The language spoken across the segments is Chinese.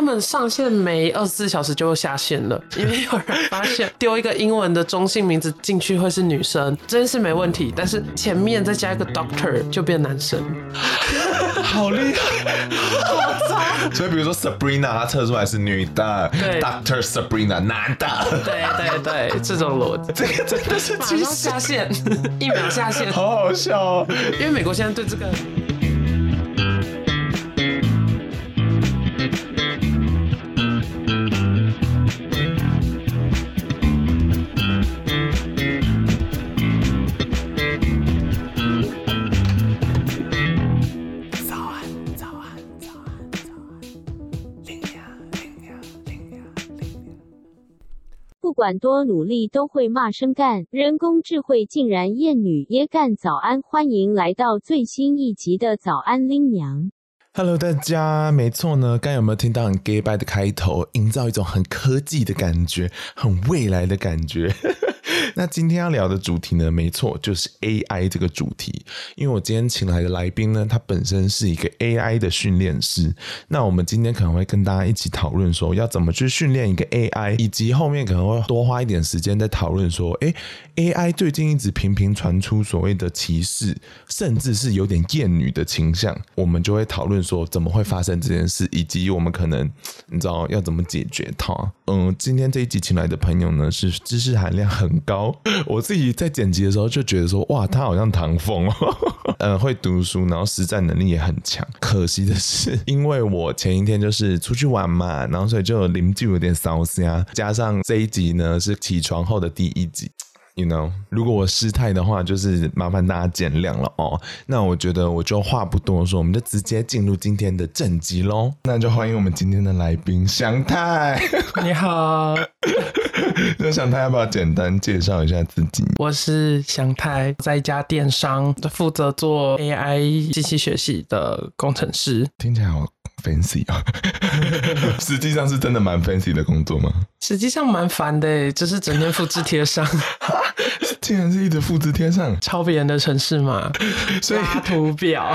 他们上线没二十四小时就下线了，因为有人发现丢一个英文的中性名字进去会是女生，这件事没问题，但是前面再加一个 doctor 就变男生，好厉害，好渣。所以比如说 Sabrina，她测出来是女的，对，Doctor Sabrina 男的，对对对，这种逻辑，这个真的是马上下线，一秒下线，好好笑哦，因为美国现在对这个。管多努力，都会骂声干。人工智慧竟然厌女也干。早安，欢迎来到最新一集的早安拎娘。Hello，大家，没错呢。刚有没有听到很 gay by 的开头，营造一种很科技的感觉，很未来的感觉。那今天要聊的主题呢，没错，就是 AI 这个主题。因为我今天请来的来宾呢，他本身是一个 AI 的训练师。那我们今天可能会跟大家一起讨论说，要怎么去训练一个 AI，以及后面可能会多花一点时间在讨论说，诶，AI 最近一直频频传出所谓的歧视，甚至是有点厌女的倾向，我们就会讨论说，怎么会发生这件事，以及我们可能你知道要怎么解决它。嗯，今天这一集请来的朋友呢，是知识含量很高。我自己在剪辑的时候就觉得说，哇，他好像唐风哦，嗯，会读书，然后实战能力也很强。可惜的是，因为我前一天就是出去玩嘛，然后所以就邻居有点烧声，加上这一集呢是起床后的第一集。You know，如果我失态的话，就是麻烦大家见谅了哦。那我觉得我就话不多说，我们就直接进入今天的正集喽。那就欢迎我们今天的来宾祥太。你好，那祥太要不要简单介绍一下自己？我是祥太，在一家电商负责做 AI 机器学习的工程师。听起来好 fancy 啊，实际上是真的蛮 fancy 的工作吗？实际上蛮烦的，就是整天复制贴上。竟然是一直复制贴上，抄别人的城市嘛，所以图表，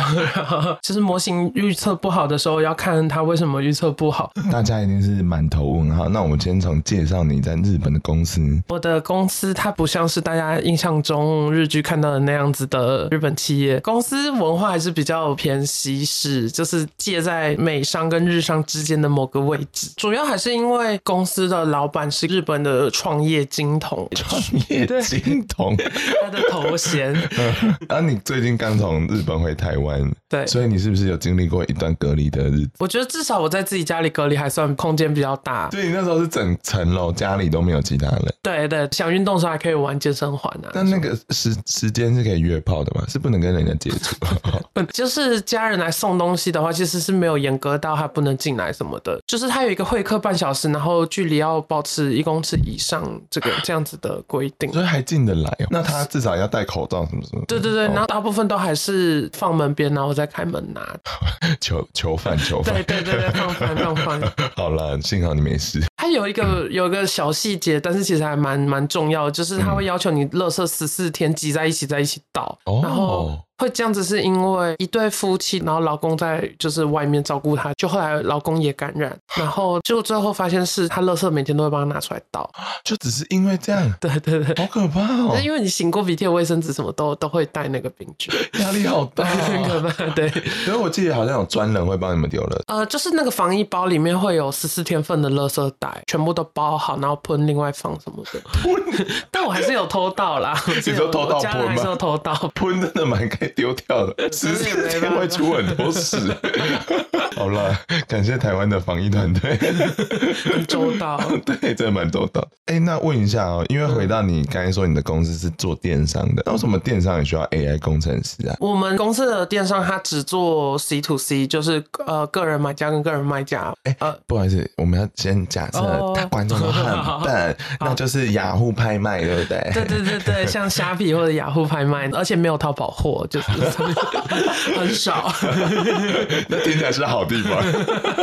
其 实模型预测不好的时候，要看它为什么预测不好。大家一定是满头问号。那我们先从介绍你在日本的公司。我的公司它不像是大家印象中日剧看到的那样子的日本企业，公司文化还是比较偏西式，就是介在美商跟日商之间的某个位置。主要还是因为公司的老板是日本的创业金童，创业金童。他的头衔。啊，你最近刚从日本回台湾，对，所以你是不是有经历过一段隔离的日子？我觉得至少我在自己家里隔离还算空间比较大。对，你那时候是整层楼，家里都没有其他人。对对，想运动的时候还可以玩健身环啊。但那个时时间是可以约炮的嘛？是不能跟人家接触？就是家人来送东西的话，其实是没有严格到他不能进来什么的。就是他有一个会客半小时，然后距离要保持一公尺以上，这个这样子的规定。所以还进得来。那他至少要戴口罩什么什么？对对对，然后大部分都还是放门边，然后再开门拿。囚囚犯囚犯。对对对对，放翻放翻。好了，幸好你没事。他有一个有一个小细节，但是其实还蛮蛮重要的，就是他会要求你垃圾十四天挤在一起在一起倒，嗯、然后。会这样子是因为一对夫妻，然后老公在就是外面照顾他，就后来老公也感染，然后就最后发现是他垃圾每天都会帮他拿出来倒，就只是因为这样，对对对，好可怕哦！因为你擤过鼻涕、卫生纸什么都都会带那个病菌，压力好大，很可怕。对，因为我记得好像有专人会帮你们丢了，呃，就是那个防疫包里面会有十四天份的垃圾袋，全部都包好，然后喷另外放什么的。喷，但我还是有偷到啦，你说偷到喷吗？还是有偷到，喷真的蛮可以丢掉的，十四天会出很多事。好了，感谢台湾的防疫团队，很 周到。对，真的蛮周到。哎、欸，那问一下哦、喔，因为回到你刚才说你的公司是做电商的，那为什么电商也需要 AI 工程师啊？我们公司的电商它只做 C to C，就是呃个人买家跟个人卖家。哎、欸，呃，不好意思，我们要先假设他观众都很笨，那就是雅虎拍卖，对不对？对对对对，像虾皮或者雅虎拍卖，而且没有淘宝货。就 是很少。那听起来是好地方。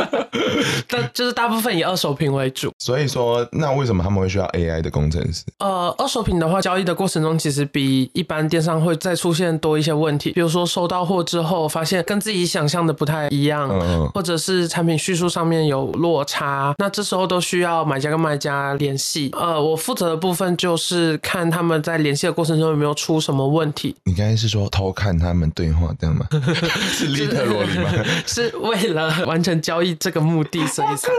但就是大部分以二手品为主。所以说，那为什么他们会需要 AI 的工程师？呃，二手品的话，交易的过程中其实比一般电商会再出现多一些问题，比如说收到货之后发现跟自己想象的不太一样，嗯、或者是产品叙述上面有落差，那这时候都需要买家跟卖家联系。呃，我负责的部分就是看他们在联系的过程中有没有出什么问题。你刚才是说偷看他们对话这样吗？是利特罗里吗？是为了完成交易这个目的，所以才。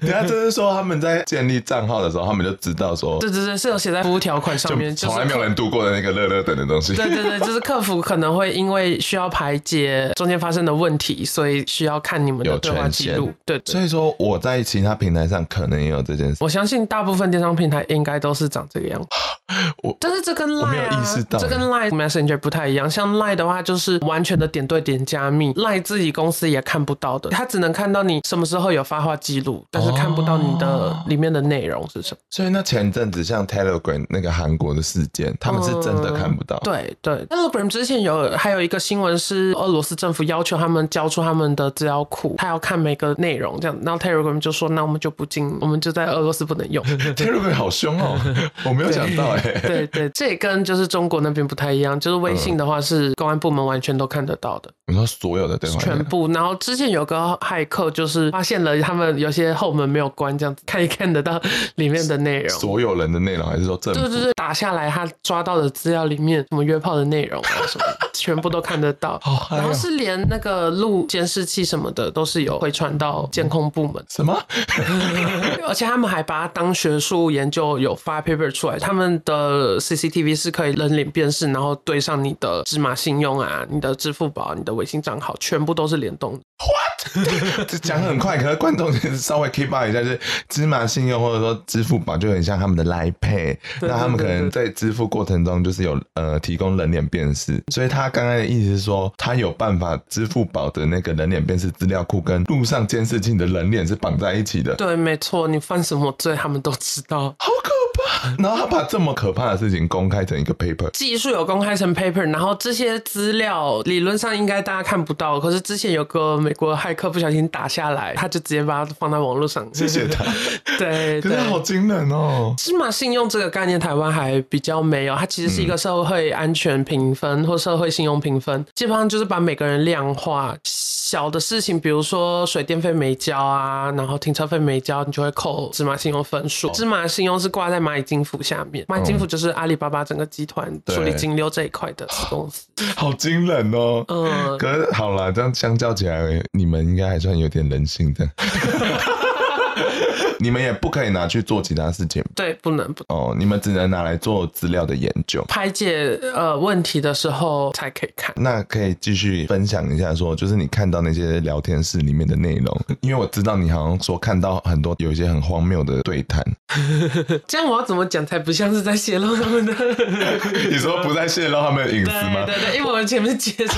等下就是说他们在建立账号的时候，他们就知道说，对对对，是有写在服务条款上面，从来没有人度过的那个乐乐等的东西。对对对，就是客服可能会因为需要排解中间发生的问题，所以需要看你们的对话记录。对，所以说我在其他平台上可能也有这件事。我相信大部分电商平台应该都是长这个样子。我，但是这跟 Line 啊，没有意识到，这跟 Line Messenger 不太一样。像 Line 的话，就是完全的点对点加密，Line 自己公司也看不到的，他只能看到你什么时候有发话记录，但是看不到你的里面的内容是什么。所以那前阵子像 Telegram 那个韩国的事件，他们是真的看不到。嗯、对对，Telegram 之前有还有一个新闻是俄罗斯政府要求他们交出他们的资料库，他要看每个内容这样，然后 Telegram 就说那我们就不进，我们就在俄罗斯不能用。Telegram 好凶哦，我没有想到哎。对对，这也跟就是中国那边不太一样，就是微信的话是公安部门完全都看得到的。你说所有的对话？全部。然后之前有个骇客就是发现了他们有些后门没有关，这样子看一看得到里面的内容。所有人的内容还是说政府？对对对，打下来他抓到的资料里面什么约炮的内容啊什么，全部都看得到。哦然后是连那个录监视器什么的都是有回传到监控部门。什么？而且他们还把它当学术研究，有发 paper 出来，他们的 CCTV 是可以人脸辨识，然后对上你的芝麻信用啊、你的支付宝、你的微信账号，全部都是联动的。What？这讲很快，可是观众稍微 keep up 一下，就是芝麻信用或者说支付宝就很像他们的 Line Pay，那他们可能在支付过程中就是有呃提供人脸辨识，所以他刚刚的意思是说，他有办法支付宝的那个人脸辨识资料库跟路上监视器的人脸是绑在一起的。对，没错，你犯什么罪，他们都知道。好可怕！然后他把这么可怕的事情公开成一个 paper，技术有公开成 paper，然后这些资料理论上应该大家看不到，可是之前有个美国骇客不小心打下来，他就直接把它放在网络上。谢谢他。对，可是好惊人哦！芝麻信用这个概念，台湾还比较没有。它其实是一个社会安全评分或社会信用评分，基本上就是把每个人量化。小的事情，比如说水电费没交啊，然后停车费没交，你就会扣芝麻信用分数。芝麻信用是挂在蚂蚁金服下面，蚂蚁金服就是阿里巴巴整个集团处理金流这一块的子公司。好惊人哦！嗯，可是好了，这样相较起来，你们应该还算有点人性的。你们也不可以拿去做其他事情，对，不能不哦，你们只能拿来做资料的研究，排解呃问题的时候才可以看。那可以继续分享一下，说就是你看到那些聊天室里面的内容，因为我知道你好像说看到很多有一些很荒谬的对谈，这样我要怎么讲才不像是在泄露他们的？你说不再泄露他们的隐私吗？对对对，因为我们前面接着。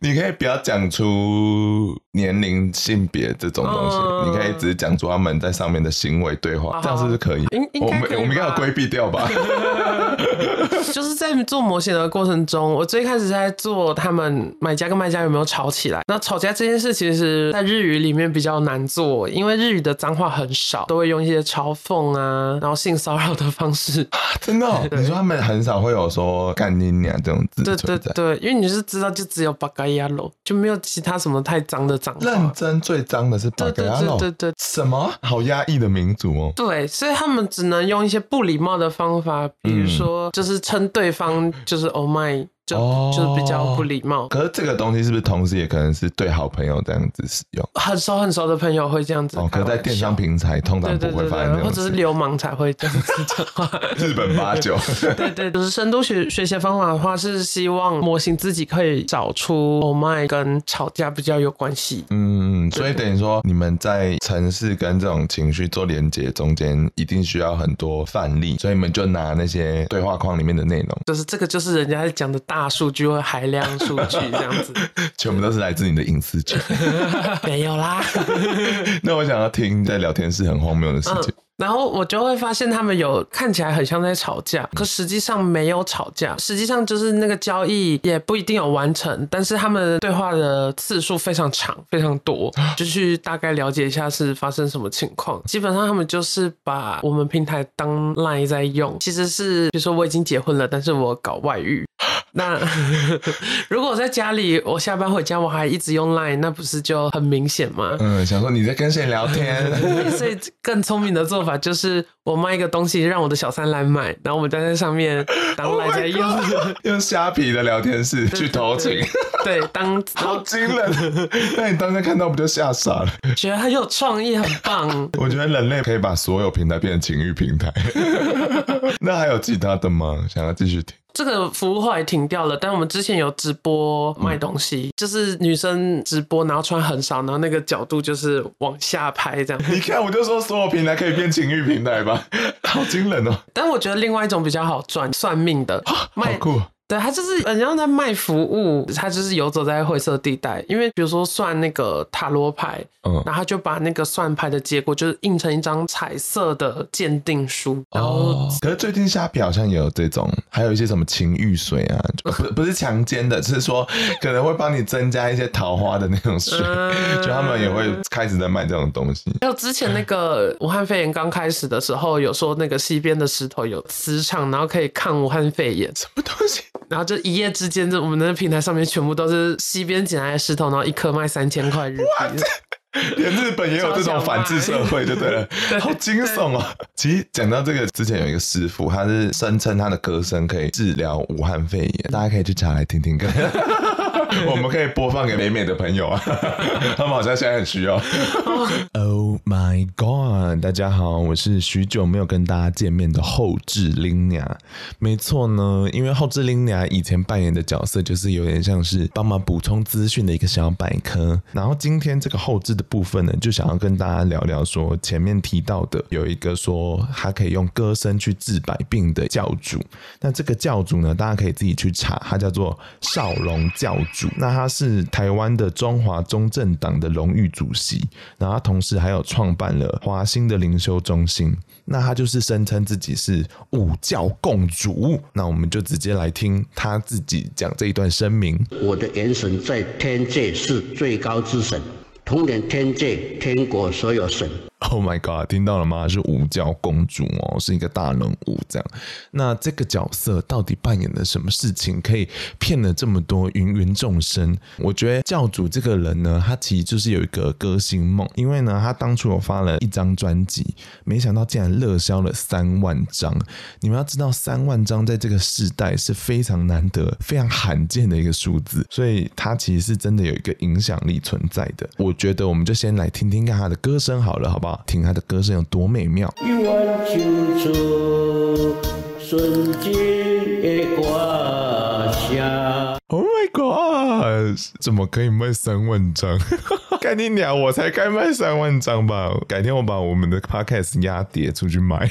你可以不要讲出年龄、性别这种东西，嗯、你可以只是讲出他们在上面的行为对话，这样是不是可以？我们我们应该要规避掉吧？就是在做模型的过程中，我最开始在做他们买家跟卖家有没有吵起来。那吵架这件事，其实在日语里面比较难做，因为日语的脏话很少，都会用一些嘲讽啊，然后性骚扰的方式。真的、哦？你说他们很少会有说干你娘这种字？对对对，因为你是知道，就只有。八嘎呀喽，就没有其他什么太脏的脏话。认真最脏的是对对对对，什么？好压抑的民族哦。对，所以他们只能用一些不礼貌的方法，比如说，就是称对方就是 Oh my。就就是比较不礼貌，可是这个东西是不是同时也可能是对好朋友这样子使用？很熟很熟的朋友会这样子。哦，可是在电商平台通常不会发生这样，或者是流氓才会这样子讲话。日本八九。对对，就是深度学学习方法的话，是希望模型自己可以找出 Oh my 跟吵架比较有关系。嗯，所以等于说你们在城市跟这种情绪做连接中间，一定需要很多范例，所以你们就拿那些对话框里面的内容，就是这个就是人家在讲的大。大数据或海量数据这样子，全部都是来自你的隐私权。没有啦。那我想要听在聊天室很荒谬的事情。然后我就会发现他们有看起来很像在吵架，可实际上没有吵架，实际上就是那个交易也不一定有完成，但是他们对话的次数非常长，非常多，就去大概了解一下是发生什么情况。基本上他们就是把我们平台当 Line 在用，其实是比如说我已经结婚了，但是我搞外遇。那 如果我在家里，我下班回家我还一直用 Line，那不是就很明显吗？嗯，想说你在跟谁聊天？所以更聪明的做法就是我卖一个东西，让我的小三来买，然后我们在那上面当 Line 在用，oh、用虾皮的聊天室去偷情。对，当好惊人！那你当时看到不就吓傻了？觉得很有创意，很棒。我觉得人类可以把所有平台变成情欲平台。那还有其他的吗？想要继续听？这个服务后来停掉了，但我们之前有直播卖东西，嗯、就是女生直播，然后穿很少，然后那个角度就是往下拍这样。你看，我就说所有平台可以变情欲平台吧，好惊人哦！但我觉得另外一种比较好赚，算命的，卖好酷。对，他就是很像在卖服务，他就是游走在灰色地带。因为比如说算那个塔罗牌，嗯，然后他就把那个算牌的结果就是印成一张彩色的鉴定书。然后，哦、可是最近虾皮好像也有这种，还有一些什么情欲水啊，不 不是强奸的，只是说可能会帮你增加一些桃花的那种水，嗯、就他们也会开始在卖这种东西。还有之前那个武汉肺炎刚开始的时候，有说那个西边的石头有磁场，然后可以抗武汉肺炎，什么东西？然后就一夜之间，这我们的平台上面全部都是西边捡来的石头，然后一颗卖三千块日币。连日本也有这种反制社会，就对了，对 好惊悚哦！其实讲到这个，之前有一个师傅，他是声称他的歌声可以治疗武汉肺炎，大家可以去查来听听看。我们可以播放给美美的朋友啊，他们好像现在很需要。Oh my god！大家好，我是许久没有跟大家见面的后置林雅。没错呢，因为后置林雅以前扮演的角色就是有点像是帮忙补充资讯的一个小百科。然后今天这个后置的部分呢，就想要跟大家聊聊说前面提到的有一个说他可以用歌声去治百病的教主。那这个教主呢，大家可以自己去查，他叫做少龙教主。那他是台湾的中华中正党的荣誉主席，然后同时还有创办了华兴的灵修中心。那他就是声称自己是五教共主。那我们就直接来听他自己讲这一段声明：我的元神在天界是最高之神，统领天界天国所有神。Oh my god！听到了吗？是五教公主哦，是一个大人物这样。那这个角色到底扮演了什么事情，可以骗了这么多芸芸众生？我觉得教主这个人呢，他其实就是有一个歌星梦，因为呢，他当初有发了一张专辑，没想到竟然热销了三万张。你们要知道，三万张在这个时代是非常难得、非常罕见的一个数字，所以他其实是真的有一个影响力存在的。我觉得我们就先来听听看他的歌声好了，好不好？听他的歌声有多美妙。一万青春瞬间挂下。Oh my god！怎么可以卖三万张？干你娘！我才该卖三万张吧？改天我把我们的 podcast 压碟出去卖。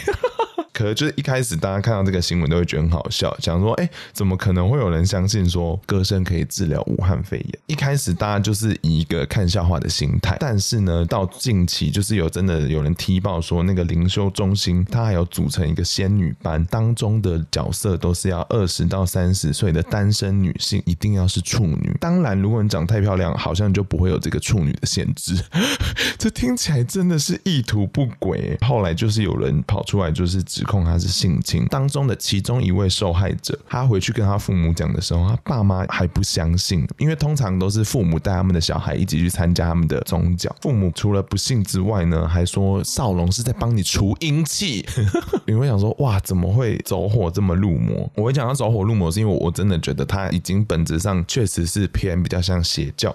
可是就是一开始大家看到这个新闻都会觉得很好笑，想说，哎，怎么可能会有人相信说歌声可以治疗武汉肺炎？一开始大家就是以一个看笑话的心态，但是呢，到近期就是有真的有人踢爆说，那个灵修中心它还有组成一个仙女班，当中的角色都是要二十到三十岁的单身女性，一定要是处女。当然，如果你长太漂亮，好像就不会有这个处女的限制。这听起来真的是意图不轨。后来就是有人跑出来就是指控他是性侵当中的其中一位受害者，他回去跟他父母讲的时候，他爸妈还不相信，因为通常都是父母带他们的小孩一起去参加他们的宗教，父母除了不信之外呢，还说少龙是在帮你除阴气。你会想说，哇，怎么会走火这么入魔？我会讲到走火入魔，是因为我真的觉得他已经本质上确实是偏比较像邪教。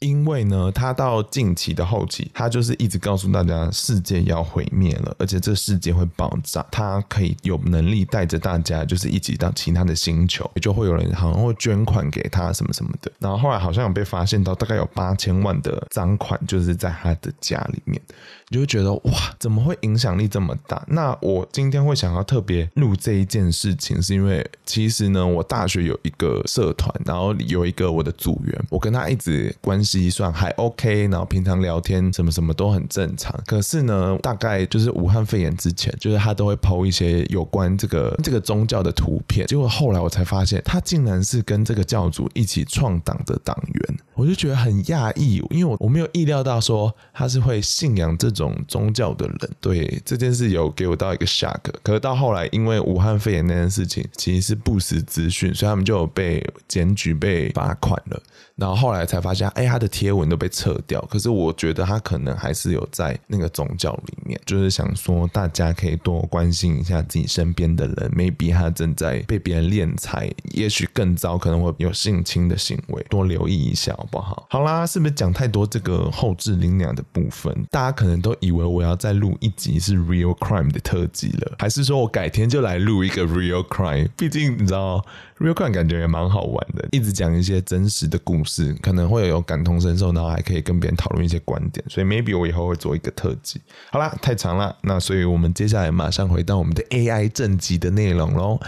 因为呢，他到近期的后期，他就是一直告诉大家世界要毁灭了，而且这世界会爆炸。他可以有能力带着大家，就是一起到其他的星球，也就会有人好像会捐款给他什么什么的。然后后来好像有被发现到，大概有八千万的赃款就是在他的家里面。你就会觉得哇，怎么会影响力这么大？那我今天会想要特别录这一件事情，是因为其实呢，我大学有一个社团，然后有一个我的组员，我跟他一直关系。计算还 OK，然后平常聊天什么什么都很正常。可是呢，大概就是武汉肺炎之前，就是他都会 PO 一些有关这个这个宗教的图片。结果后来我才发现，他竟然是跟这个教主一起创党的党员，我就觉得很讶异，因为我我没有意料到说他是会信仰这种宗教的人。对这件事有给我到一个 shock。可是到后来，因为武汉肺炎那件事情其实是不实资讯，所以他们就有被检举、被罚款了。然后后来才发现，哎，他的贴文都被撤掉。可是我觉得他可能还是有在那个宗教里面，就是想说大家可以多关心一下自己身边的人，maybe 他正在被别人敛财，也许更糟，可能会有性侵的行为，多留意一下好不好？好啦，是不是讲太多这个后置灵娘的部分？大家可能都以为我要再录一集是 real crime 的特辑了，还是说我改天就来录一个 real crime？毕竟你知道。Real Crime 感觉也蛮好玩的，一直讲一些真实的故事，可能会有感同身受，然后还可以跟别人讨论一些观点，所以 maybe 我以后会做一个特辑。好啦，太长了，那所以我们接下来马上回到我们的 AI 正集的内容喽，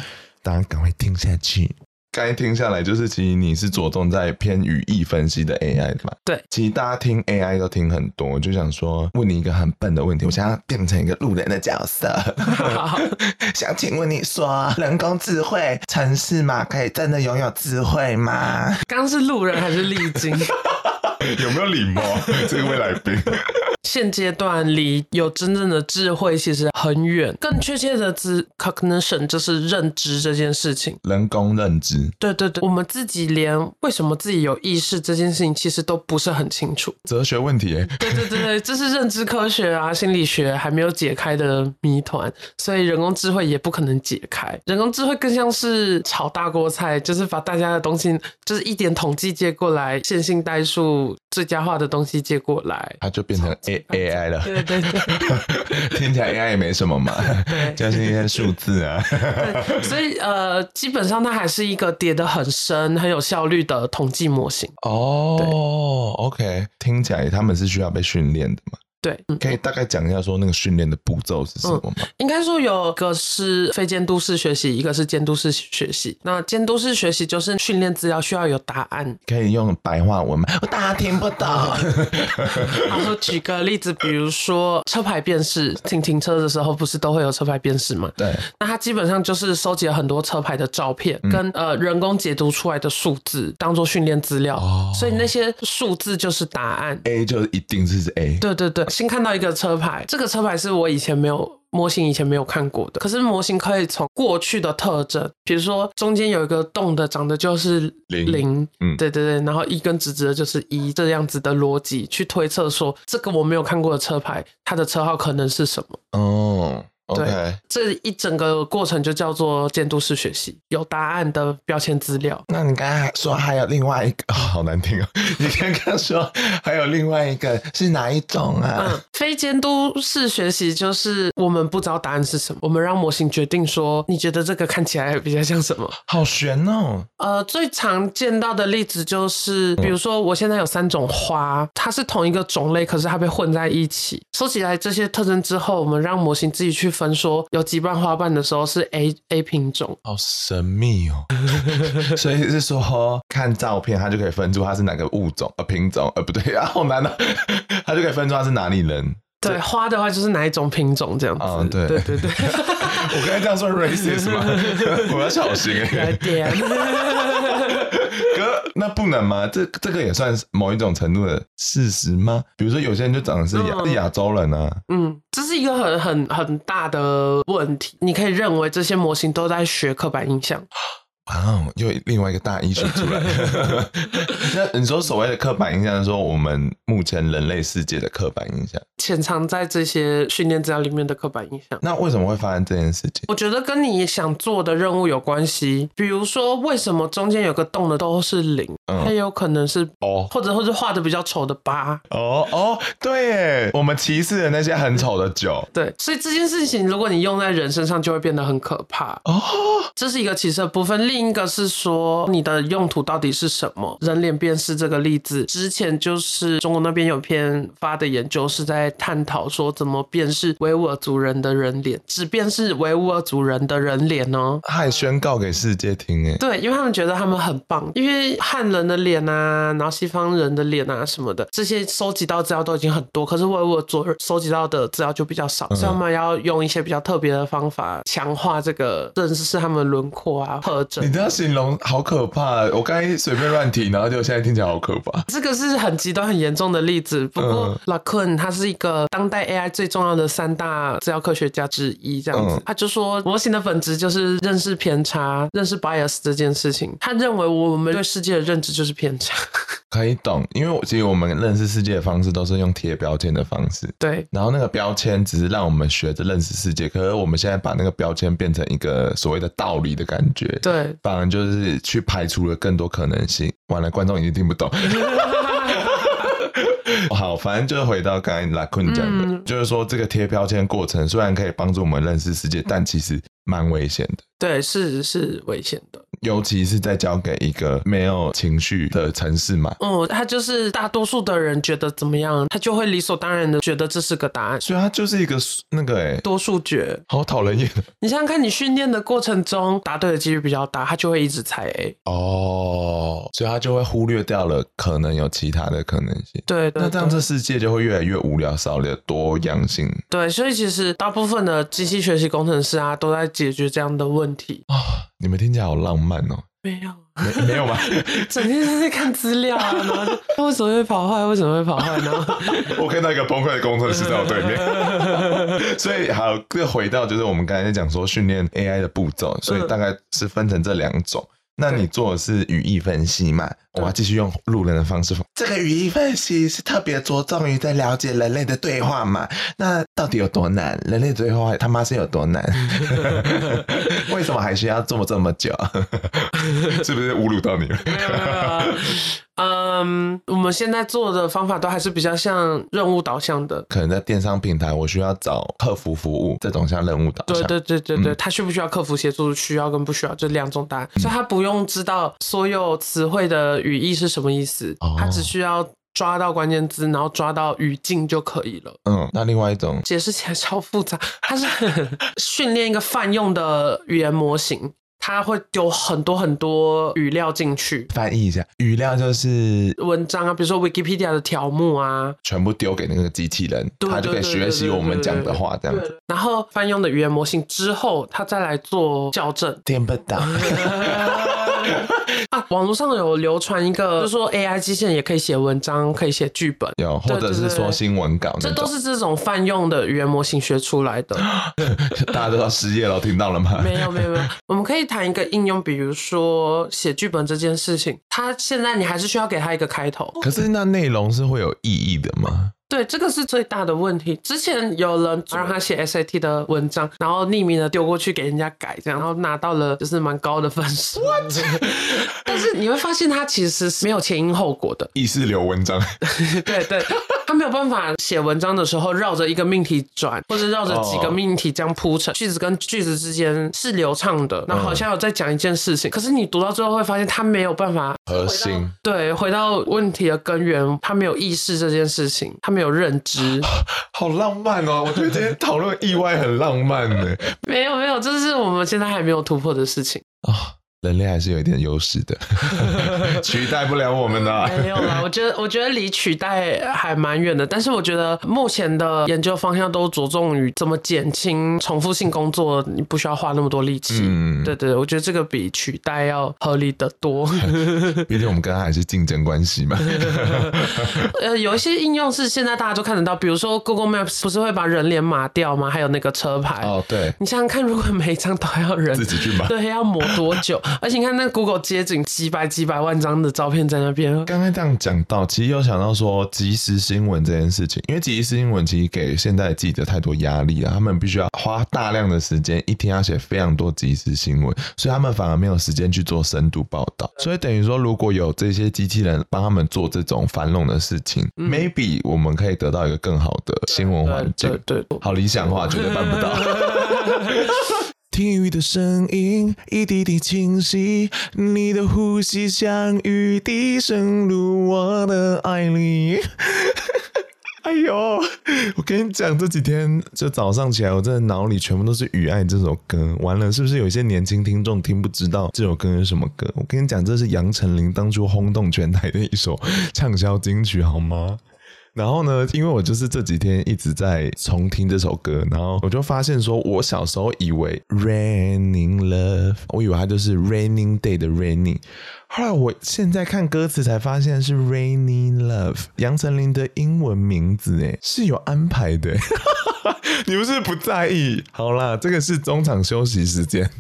大家赶快听下去。刚才听下来，就是其实你是着重在偏语义分析的 AI 嘛？对，其实大家听 AI 都听很多，就想说问你一个很笨的问题，我想要变成一个路人的角色，想请问你说，人工智慧城市嘛，可以真的拥有智慧吗？刚是路人还是历经？有没有礼貌？这个未来宾。现阶段离有真正的智慧其实很远，更确切的知 cognition 就是认知这件事情，人工认知。对对对，我们自己连为什么自己有意识这件事情其实都不是很清楚。哲学问题，对对对对，这是认知科学啊，心理学还没有解开的谜团，所以人工智慧也不可能解开。人工智慧更像是炒大锅菜，就是把大家的东西，就是一点统计借过来，线性代数最佳化的东西借过来，它就变成 A。A I 了，对对对，听起来 A I 也没什么嘛，对，就是一些数字啊。对，所以呃，基本上它还是一个叠得很深、很有效率的统计模型。哦，对，OK，听起来他们是需要被训练的嘛。对，可以大概讲一下说那个训练的步骤是什么吗？嗯、应该说有个是非监督式学习，一个是监督式学习。那监督式学习就是训练资料需要有答案，可以用白话文吗？我大家听不懂。然后举个例子，比如说车牌辨识，停停车的时候不是都会有车牌辨识吗？对。那它基本上就是收集了很多车牌的照片，嗯、跟呃人工解读出来的数字当做训练资料，哦、所以那些数字就是答案。A 就一定是 A。对对对。新看到一个车牌，这个车牌是我以前没有模型以前没有看过的。可是模型可以从过去的特征，比如说中间有一个洞的，长得就是零，零嗯，对对对，然后一根直直的就是一，这样子的逻辑去推测说，这个我没有看过的车牌，它的车号可能是什么？哦。对.这一整个过程就叫做监督式学习，有答案的标签资料。那你刚才说还有另外一个，哦、好难听哦。你刚刚说还有另外一个是哪一种啊？嗯，非监督式学习就是我们不知道答案是什么，我们让模型决定说，你觉得这个看起来比较像什么？好悬哦。呃，最常见到的例子就是，比如说我现在有三种花，它是同一个种类，可是它被混在一起。收起来这些特征之后，我们让模型自己去。分说有几瓣花瓣的时候是 A A 品种，好神秘哦。所以是说看照片，它就可以分出它是哪个物种呃品种呃不对啊，好难啊，它就可以分出它是哪里人。对，花的话就是哪一种品种这样子。嗯，对对对对。我刚才这样说 racist 吗？我要小心哎。哥，那不能吗？这这个也算是某一种程度的事实吗？比如说有些人就长得是亚亚洲人啊。嗯，这是一个很很很大的问题。你可以认为这些模型都在学刻板印象。哇哦，又另外一个大医学出来。那你说所谓的刻板印象，是说我们目前人类世界的刻板印象，潜藏在这些训练资料里面的刻板印象。那为什么会发生这件事情？我觉得跟你想做的任务有关系。比如说，为什么中间有个洞的都是零？嗯，它有可能是哦，或者或者画的比较丑的八。哦哦，对耶，我们歧视的那些很丑的九。对，所以这件事情如果你用在人身上，就会变得很可怕。哦，这是一个歧视的部分。另一个是说你的用途到底是什么？人脸辨识这个例子，之前就是中国那边有篇发的研究是在探讨说怎么辨识维吾尔族人的人脸，只辨识维吾尔族人的人脸哦？他还宣告给世界听哎，对，因为他们觉得他们很棒，因为汉人的脸啊，然后西方人的脸啊什么的，这些收集到资料都已经很多，可是维吾尔族收集到的资料就比较少，所以我们要用一些比较特别的方法强化这个认识他们轮廓啊特征。你这样形容好可怕，我刚才随便乱提，然后就现在听起来好可怕。这个是很极端、很严重的例子。不过 l a c u n 他是一个当代 AI 最重要的三大资料科学家之一，这样子，他就说模型的本质就是认识偏差、认识 bias 这件事情。他认为我们对世界的认知就是偏差。可以懂，因为我其实我们认识世界的方式都是用贴标签的方式。对，然后那个标签只是让我们学着认识世界，可是我们现在把那个标签变成一个所谓的道理的感觉。对，反而就是去排除了更多可能性。完了，观众已经听不懂。好，反正就是回到刚才 LeCun 讲的，嗯、就是说这个贴标签过程虽然可以帮助我们认识世界，但其实蛮危险的。对，是是危险的。尤其是在交给一个没有情绪的城市嘛，嗯，他就是大多数的人觉得怎么样，他就会理所当然的觉得这是个答案，所以他就是一个那个哎，多数决，好讨人厌。你想想看，你训练的过程中答对的几率比较大，他就会一直猜 A。哦，所以他就会忽略掉了可能有其他的可能性。对，对，对，那这样这世界就会越来越无聊，少了多样性。对，所以其实大部分的机器学习工程师啊，都在解决这样的问题啊。你们听起来好浪漫哦。没有，没没有吗？整天在看资料啊，然后他为什么会跑坏？为什么会跑坏呢？我看到一个崩溃的工程师在我对面，所以好，又回到就是我们刚才在讲说训练 AI 的步骤，所以大概是分成这两种。那你做的是语义分析嘛？我要继续用路人的方式。这个语义分析是特别着重于在了解人类的对话嘛？那到底有多难？人类对话他妈是有多难？为什么还需要这么这么久？是不是侮辱到你了？嗯，我们现在做的方法都还是比较像任务导向的。可能在电商平台，我需要找客服服务，这种像任务导向。对对对对对，他需不需要客服协助？需要跟不需要，这两种答案。所以他不用知道所有词汇的语义是什么意思，他只需要抓到关键字，然后抓到语境就可以了。嗯，那另外一种解释起来超复杂，它是训练一个泛用的语言模型。它会丢很多很多语料进去，翻译一下，语料就是文章啊，比如说 Wikipedia 的条目啊，全部丢给那个机器人，它就可以学习我们讲的话，这样子。然后泛用的语言模型之后，它再来做校正。听不到。啊，网络上有流传一个，就是说 AI 机器人也可以写文章，可以写剧本，有，或者是说新闻稿，这都是这种泛用的语言模型学出来的。大家都要失业了，听到了吗？没有，没有，没有。我们可以谈一个应用，比如说写剧本这件事情，它现在你还是需要给它一个开头。可是那内容是会有意义的吗？对，这个是最大的问题。之前有人让他写 SAT 的文章，然后匿名的丢过去给人家改，这样，然后拿到了就是蛮高的分数。What? 但是你会发现他其实是没有前因后果的，意识流文章。对 对。他没有办法写文章的时候绕着一个命题转，或者绕着几个命题这样铺陈，句子跟句子之间是流畅的。那好像有在讲一件事情，可是你读到最后会发现他没有办法核心。对，回到问题的根源，他没有意识这件事情，他没有认知。好浪漫哦！我觉得今天讨论意外很浪漫呢。没有没有，这是我们现在还没有突破的事情啊。人类还是有一点优势的，取代不了我们的。没有啦，我觉得我觉得离取代还蛮远的。但是我觉得目前的研究方向都着重于怎么减轻重复性工作，你不需要花那么多力气。嗯，对对，我觉得这个比取代要合理的多。毕竟我们跟他还是竞争关系嘛。呃，有一些应用是现在大家都看得到，比如说 Google Maps 不是会把人脸码掉吗？还有那个车牌。哦，对。你想想看，如果每一张都要人自己去码，对，要抹多久？而且你看，那 Google 街景几百几百万张的照片在那边。刚刚这样讲到，其实又想到说即时新闻这件事情，因为即时新闻其实给现在记者太多压力了，他们必须要花大量的时间，一天要写非常多即时新闻，所以他们反而没有时间去做深度报道。所以等于说，如果有这些机器人帮他们做这种繁冗的事情，嗯，maybe 我们可以得到一个更好的新闻环境。对，对，对，好理想化，绝对办不到。听雨的声音一滴滴清晰，你的呼吸像雨滴渗入我的爱里。哎呦，我跟你讲，这几天就早上起来，我真的脑里全部都是《雨爱》这首歌。完了，是不是有一些年轻听众听不知道这首歌是什么歌？我跟你讲，这是杨丞琳当初轰动全台的一首畅销金曲，好吗？然后呢，因为我就是这几天一直在重听这首歌，然后我就发现说，我小时候以为 Raining Love，我以为它就是 Raining Day 的 Raining，后来我现在看歌词才发现是 Raining Love，杨丞琳的英文名字诶是有安排的，你不是不在意？好啦，这个是中场休息时间。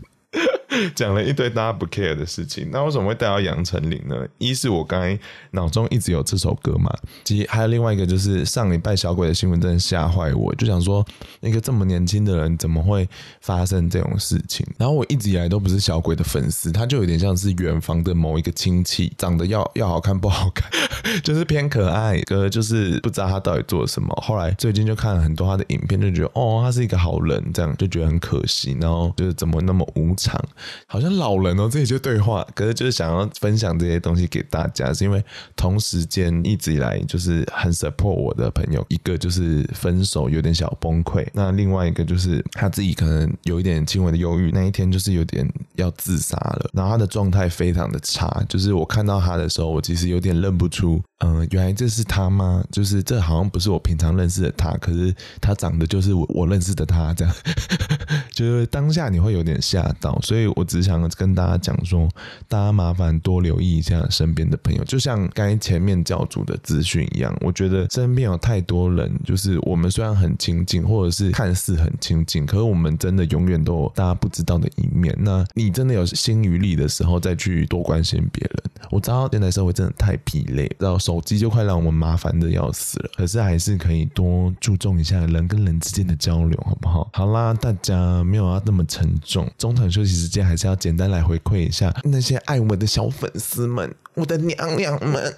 讲了一堆大家不 care 的事情，那为什么会带到杨丞琳呢？一是我刚才脑中一直有这首歌嘛，其实还有另外一个就是上礼拜小鬼的新闻真的吓坏我，就想说一个这么年轻的人怎么会发生这种事情？然后我一直以来都不是小鬼的粉丝，他就有点像是远房的某一个亲戚，长得要要好看不好看，就是偏可爱，可就是不知道他到底做了什么。后来最近就看了很多他的影片，就觉得哦，他是一个好人，这样就觉得很可惜。然后就是怎么那么无常。好像老人哦，这里就对话，可是就是想要分享这些东西给大家，是因为同时间一直以来就是很 support 我的朋友，一个就是分手有点小崩溃，那另外一个就是他自己可能有一点轻微的忧郁，那一天就是有点要自杀了，然后他的状态非常的差，就是我看到他的时候，我其实有点认不出，嗯、原来这是他吗？就是这好像不是我平常认识的他，可是他长得就是我我认识的他这样，就是当下你会有点吓到，所以。我只想跟大家讲说，大家麻烦多留意一下身边的朋友，就像刚才前面教主的资讯一样。我觉得身边有太多人，就是我们虽然很亲近，或者是看似很亲近，可是我们真的永远都有大家不知道的一面。那你真的有心余力的时候，再去多关心别人。我知道现在社会真的太疲累，然后手机就快让我们麻烦的要死了，可是还是可以多注重一下人跟人之间的交流，好不好？好啦，大家没有要那么沉重，中场休息时间。还是要简单来回馈一下那些爱我的小粉丝们，我的娘娘们，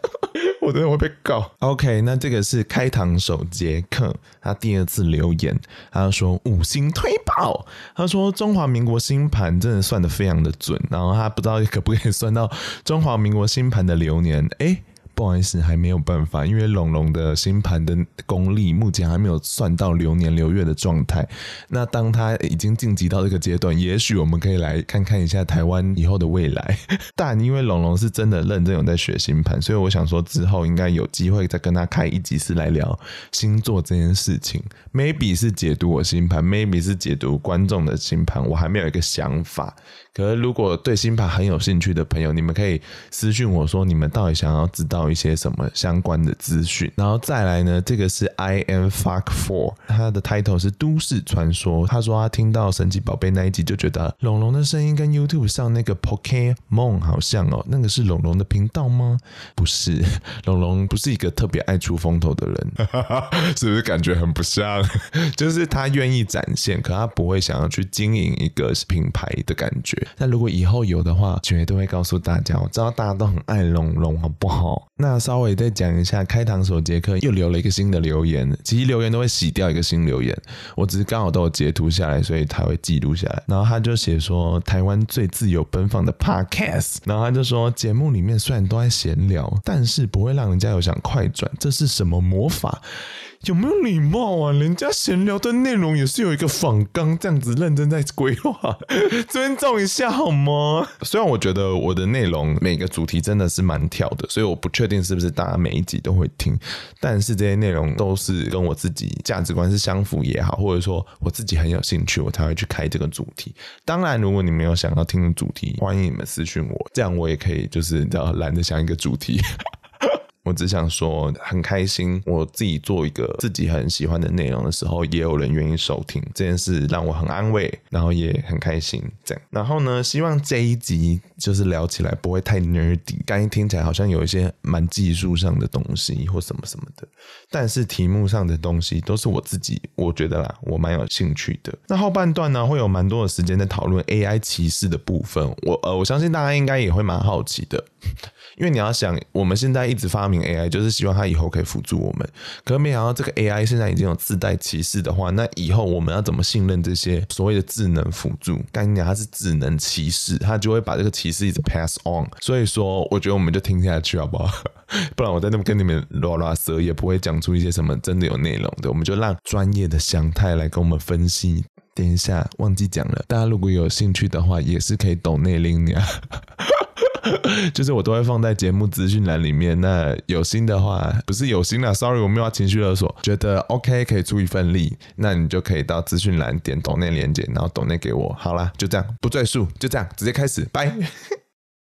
我真的会被告。OK，那这个是开膛手杰克，他第二次留言，他说五星推爆，他说中华民国星盘真的算得非常的准，然后他不知道可不可以算到中华民国星盘的流年，哎。不好意思，还没有办法，因为龙龙的星盘的功力目前还没有算到流年流月的状态。那当他已经晋级到这个阶段，也许我们可以来看看一下台湾以后的未来。但因为龙龙是真的认真有在学星盘，所以我想说之后应该有机会再跟他开一集是来聊星座这件事情。Maybe 是解读我星盘，Maybe 是解读观众的星盘，我还没有一个想法。可是，如果对星盘很有兴趣的朋友，你们可以私讯我说，你们到底想要知道一些什么相关的资讯。然后再来呢，这个是 I am fuck for，他的 title 是都市传说。他说他听到神奇宝贝那一集就觉得龙龙的声音跟 YouTube 上那个 Pokémon 好像哦，那个是龙龙的频道吗？不是，龙龙不是一个特别爱出风头的人，是不是感觉很不像？就是他愿意展现，可他不会想要去经营一个品牌的感觉。那如果以后有的话，绝对会告诉大家。我知道大家都很爱龙龙，好不好？那稍微再讲一下，开膛手杰克又留了一个新的留言。其实留言都会洗掉一个新留言，我只是刚好都有截图下来，所以他会记录下来。然后他就写说，台湾最自由奔放的 Podcast。然后他就说，节目里面虽然都在闲聊，但是不会让人家有想快转，这是什么魔法？有没有礼貌啊？人家闲聊的内容也是有一个访纲这样子认真在规划，尊重一下好吗？虽然我觉得我的内容每个主题真的是蛮跳的，所以我不确定是不是大家每一集都会听，但是这些内容都是跟我自己价值观是相符也好，或者说我自己很有兴趣，我才会去开这个主题。当然，如果你没有想要听的主题，欢迎你们私讯我，这样我也可以就是叫懒得想一个主题。我只想说，很开心，我自己做一个自己很喜欢的内容的时候，也有人愿意收听，这件事让我很安慰，然后也很开心。这样，然后呢，希望这一集就是聊起来不会太 nerdy，刚一听起来好像有一些蛮技术上的东西或什么什么的，但是题目上的东西都是我自己我觉得啦，我蛮有兴趣的。那后半段呢，会有蛮多的时间在讨论 AI 歧视的部分，我呃，我相信大家应该也会蛮好奇的。因为你要想，我们现在一直发明 AI，就是希望它以后可以辅助我们。可是没想到这个 AI 现在已经有自带歧视的话，那以后我们要怎么信任这些所谓的智能辅助？干你娘，它是智能歧视，它就会把这个歧视一直 pass on。所以说，我觉得我们就听下去好不好？不然我在那边跟你们啰啰嗦，也不会讲出一些什么真的有内容的。我们就让专业的祥太来跟我们分析。等一下，忘记讲了，大家如果有兴趣的话，也是可以抖内拎呀。就是我都会放在节目资讯栏里面。那有心的话，不是有心啦，sorry，我没有要情绪勒索。觉得 OK 可以出一份力，那你就可以到资讯栏点抖内连接，然后抖内给我。好啦，就这样，不赘述，就这样，直接开始，拜。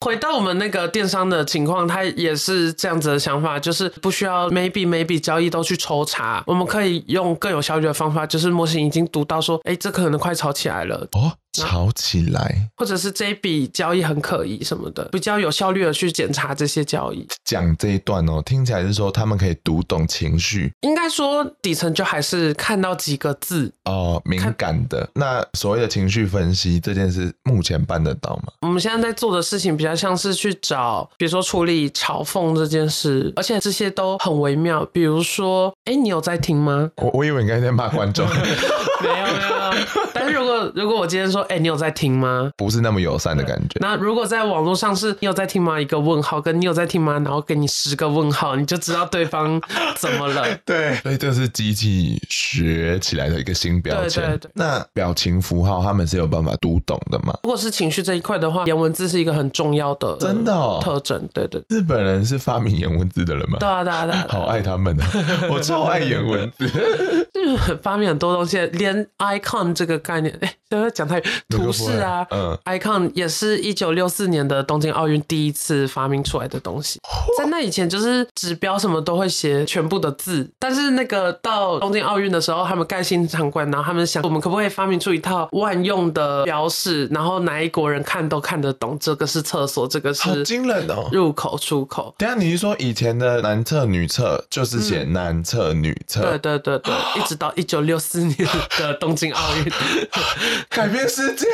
回到我们那个电商的情况，他也是这样子的想法，就是不需要 maybe maybe 交易都去抽查，我们可以用更有效率的方法，就是模型已经读到说，哎、欸，这可能快炒起来了哦。吵起来，或者是这一笔交易很可疑什么的，比较有效率的去检查这些交易。讲这一段哦，听起来是说他们可以读懂情绪，应该说底层就还是看到几个字哦，敏感的。那所谓的情绪分析这件事，目前办得到吗？我们现在在做的事情比较像是去找，比如说处理嘲讽这件事，而且这些都很微妙。比如说，哎，你有在听吗？我我以为你刚才在骂观众，没有没有。但是如果如果我今天说，哎、欸，你有在听吗？不是那么友善的感觉。那如果在网络上是你有在听吗？一个问号，跟你有在听吗？然后给你十个问号，你就知道对方怎么了。对，所以这是机器学起来的一个新标签。对对对。那表情符号他们是有办法读懂的吗？如果是情绪这一块的话，颜文字是一个很重要的真的、哦、特征。对，对对。日本人是发明颜文字的人吗？对啊对啊对啊。好爱他们啊！我超爱颜文字。日本发明很多东西，连 icon 这个概念。哎，现在讲太图示啊，嗯，icon 也是一九六四年的东京奥运第一次发明出来的东西。在那以前，就是指标什么都会写全部的字，但是那个到东京奥运的时候，他们盖新场馆，然后他们想，我们可不可以发明出一套万用的标示，然后哪一国人看都看得懂？这个是厕所，这个是好惊人哦，入口出口。等下你是说以前的男厕女厕就是写男厕女厕？对对对对，一直到一九六四年的东京奥运。改变世界，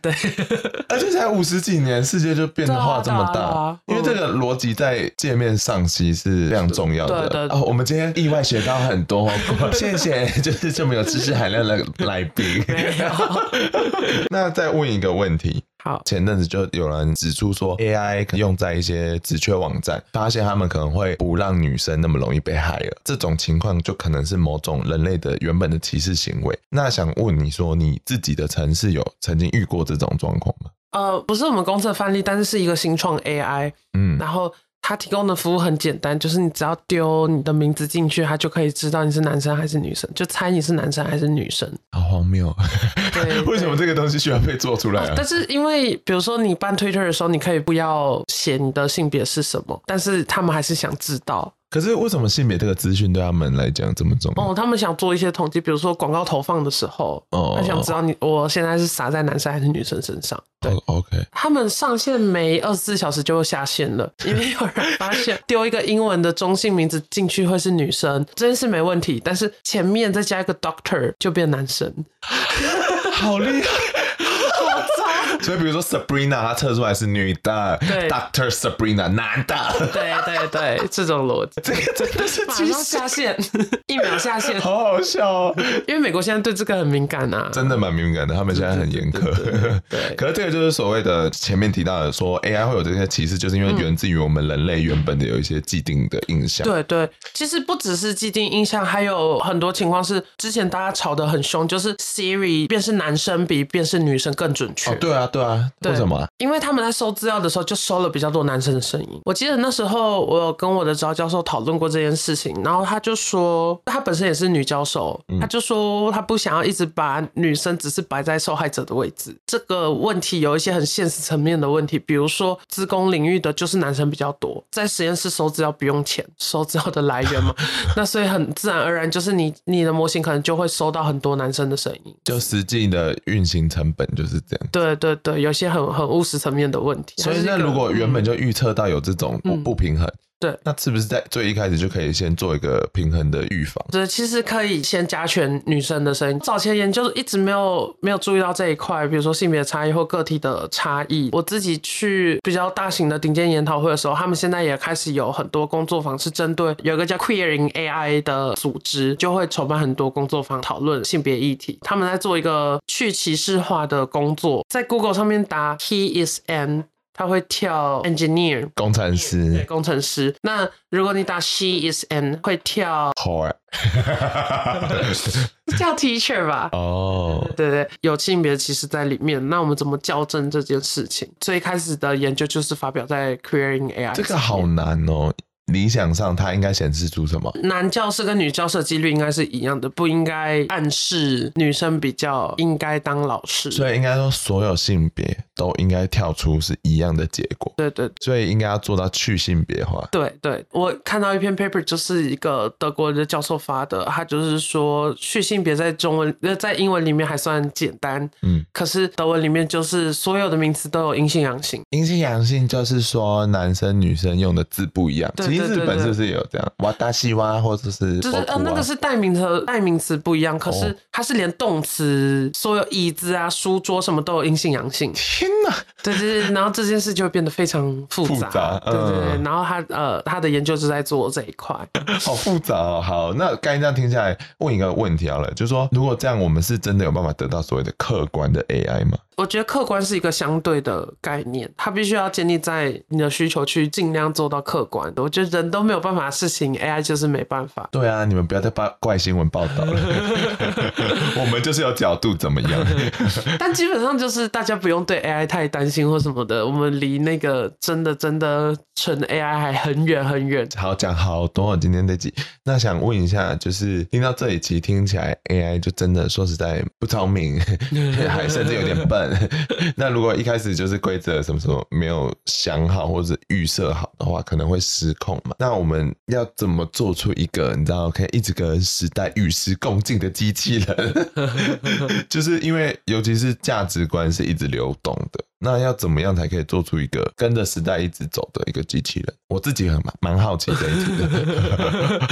对，而且才五十几年，世界就变化这么大。因为这个逻辑在界面上其实是非常重要的。对对，对哦，我们今天意外学到很多，谢谢，就是这么有知识含量的来宾。那再问一个问题。好，前阵子就有人指出说，AI 可用在一些职缺网站，发现他们可能会不让女生那么容易被害了。这种情况就可能是某种人类的原本的歧视行为。那想问你说，你自己的城市有曾经遇过这种状况吗？呃，不是我们公司的范例，但是是一个新创 AI，嗯，然后。它提供的服务很简单，就是你只要丢你的名字进去，它就可以知道你是男生还是女生，就猜你是男生还是女生。好荒谬！对，为什么这个东西需要被做出来啊？但是因为比如说你办 Twitter 的时候，你可以不要写你的性别是什么，但是他们还是想知道。可是为什么性别这个资讯对他们来讲这么重要？哦，他们想做一些统计，比如说广告投放的时候，哦，他想知道你我现在是撒在男生还是女生身上。对，OK。他们上线没二十四小时就会下线了，因为有人发现丢一个英文的中性名字进去会是女生，这件事没问题，但是前面再加一个 Doctor 就变男生，好厉害。所以，比如说 Sabrina，她测出来是女的，对，Doctor Sabrina 男的，对对对，这种逻辑，这个真的是马上下线，一秒下线，好好笑哦。因为美国现在对这个很敏感啊，真的蛮敏感的，他们现在很严苛。对，可是这个就是所谓的前面提到的，说 AI 会有这些歧视，就是因为源自于我们人类原本的有一些既定的印象。对对，其实不只是既定印象，还有很多情况是之前大家吵得很凶，就是 Siri 便是男生比便是女生更准确。哦，对啊。对啊，为什么啊？因为他们在收资料的时候就收了比较多男生的声音。我记得那时候我有跟我的指导教授讨论过这件事情，然后他就说，他本身也是女教授，他就说他不想要一直把女生只是摆在受害者的位置。这个问题有一些很现实层面的问题，比如说资工领域的就是男生比较多，在实验室收资料不用钱，收资料的来源嘛，那所以很自然而然就是你你的模型可能就会收到很多男生的声音，就实际的运行成本就是这样。对对。对，有些很很务实层面的问题。所以，那如果原本就预测到有这种不不平衡，嗯、对，那是不是在最一开始就可以先做一个平衡的预防？对，其实可以先加权女生的声音。早前研究一直没有没有注意到这一块，比如说性别差异或个体的差异。我自己去比较大型的顶尖研讨会的时候，他们现在也开始有很多工作坊是针对有一个叫 Queering AI 的组织，就会筹办很多工作坊讨论性别议题。他们在做一个去歧视化的工作，在 Google 上面打 He is an 他会跳 engineer 工程师，对，工程师。那如果你打 she is an 会跳 whore，叫 teacher 吧？哦，对对，有性别歧视在里面。那我们怎么校正这件事情？最开始的研究就是发表在 Queering AI，这个好难哦。理想上，它应该显示出什么？男教师跟女教师的几率应该是一样的，不应该暗示女生比较应该当老师。所以应该说，所有性别都应该跳出是一样的结果。对对，所以应该要做到去性别化。对对，我看到一篇 paper，就是一个德国的教授发的，他就是说去性别在中文呃在英文里面还算简单，嗯，可是德文里面就是所有的名词都有阴性阳性。阴性阳性就是说男生女生用的字不一样。对。日本是不是也有这样？哇达西哇，或者是就是呃，那个是代名词，代名词不一样。可是它是连动词，所有椅子啊、书桌什么都有阴性、阳性。天哪！对对对，然后这件事就会变得非常复杂。复杂，对对对。然后他呃，他的研究是在做这一块。好 复杂哦。好，那刚才这样听下来，问一个问题好了，就是说，如果这样，我们是真的有办法得到所谓的客观的 AI 吗？我觉得客观是一个相对的概念，它必须要建立在你的需求去尽量做到客观的。我觉得人都没有办法的事情，AI 就是没办法。对啊，你们不要再把怪新闻报道了，我们就是有角度怎么样？但基本上就是大家不用对 AI 太担心或什么的，我们离那个真的真的纯 AI 还很远很远。好，讲好多今天这集，那想问一下，就是听到这里其实听起来 AI 就真的说实在不聪明，还甚至有点笨。那如果一开始就是规则什么什么没有想好或者预设好的话，可能会失控嘛？那我们要怎么做出一个你知道可以一直跟时代与时共进的机器人？就是因为尤其是价值观是一直流动那要怎么样才可以做出一个跟着时代一直走的一个机器人？我自己很蛮好奇这一题的。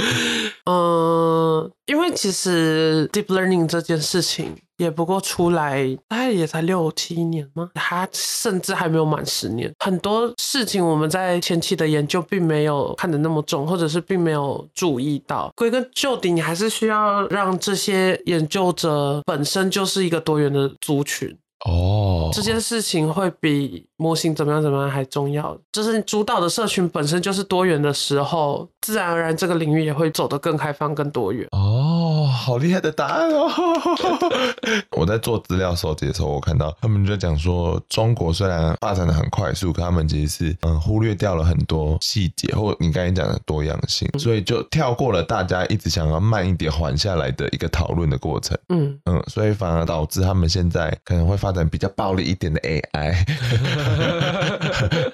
嗯，因为其实 deep learning 这件事情。也不过出来大概也才六七年吗？它甚至还没有满十年。很多事情我们在前期的研究并没有看得那么重，或者是并没有注意到。归根究底，你还是需要让这些研究者本身就是一个多元的族群。哦，这件事情会比模型怎么样怎么样还重要。就是主导的社群本身就是多元的时候，自然而然这个领域也会走得更开放、更多元。哦，好厉害的答案哦！我在做资料收集的时候，我看到他们就讲说，中国虽然发展的很快速，可他们其实是嗯忽略掉了很多细节，或你刚才讲的多样性，所以就跳过了大家一直想要慢一点缓下来的一个讨论的过程。嗯嗯，所以反而导致他们现在可能会发。发展比较暴力一点的 AI，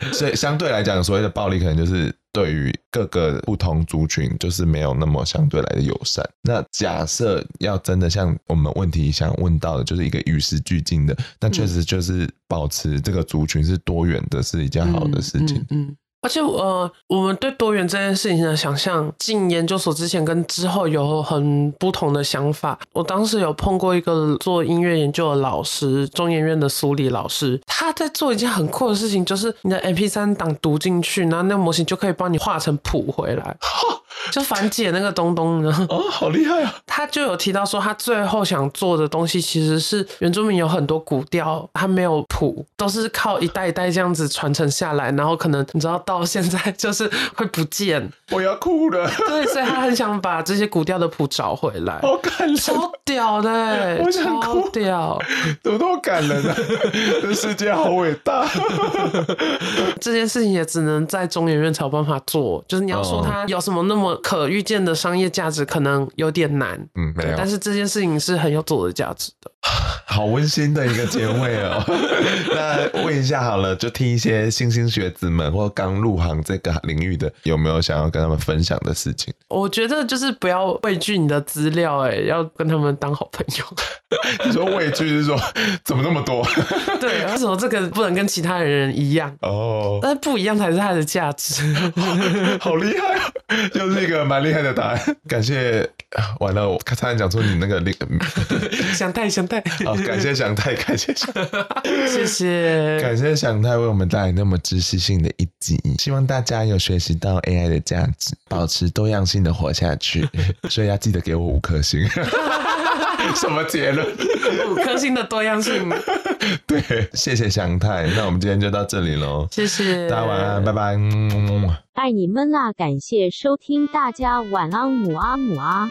所以相对来讲，所谓的暴力可能就是对于各个不同族群，就是没有那么相对来的友善。那假设要真的像我们问题想问到的，就是一个与时俱进的，那确实就是保持这个族群是多元的，是一件好的事情。嗯。嗯嗯而且呃，我们对多元这件事情的想象，进研究所之前跟之后有很不同的想法。我当时有碰过一个做音乐研究的老师，中研院的苏里老师，他在做一件很酷的事情，就是你的 MP 三档读进去，然后那个模型就可以帮你画成谱回来。就反解那个东东呢？哦，好厉害啊！他就有提到说，他最后想做的东西其实是原住民有很多古调，他没有谱，都是靠一代一代这样子传承下来，然后可能你知道到现在就是会不见。我要哭了。对，所以他很想把这些古调的谱找回来。好感人，超屌的，我想哭，超屌，怎么那么感人呢、啊？这世界好伟大。这件事情也只能在中研院才有办法做，就是你要说他有什么那么。可预见的商业价值可能有点难，嗯，没有。但是这件事情是很有做的价值的。好温馨的一个结尾哦。那问一下好了，就听一些新兴学子们或刚入行这个领域的，有没有想要跟他们分享的事情？我觉得就是不要畏惧你的资料，哎，要跟他们当好朋友。你说畏惧是说怎么那么多？对，为什么这个不能跟其他人一样？哦，但是不一样才是它的价值。好厉害啊！又是一个蛮厉害的答案。感谢，完了，我差点讲出你那个那个祥太想太。好，感谢想太，感谢想太，谢谢，感谢想太为我们带来那么知识性的一集。希望大家有学习到 AI 的价值，保持多样性的活下去。所以要记得给我五颗星。什么结论？五颗星的多样性。对，谢谢祥太。那我们今天就到这里喽。谢谢大家晚安，拜拜。爱你们啦！感谢收听，大家晚安，母啊母啊。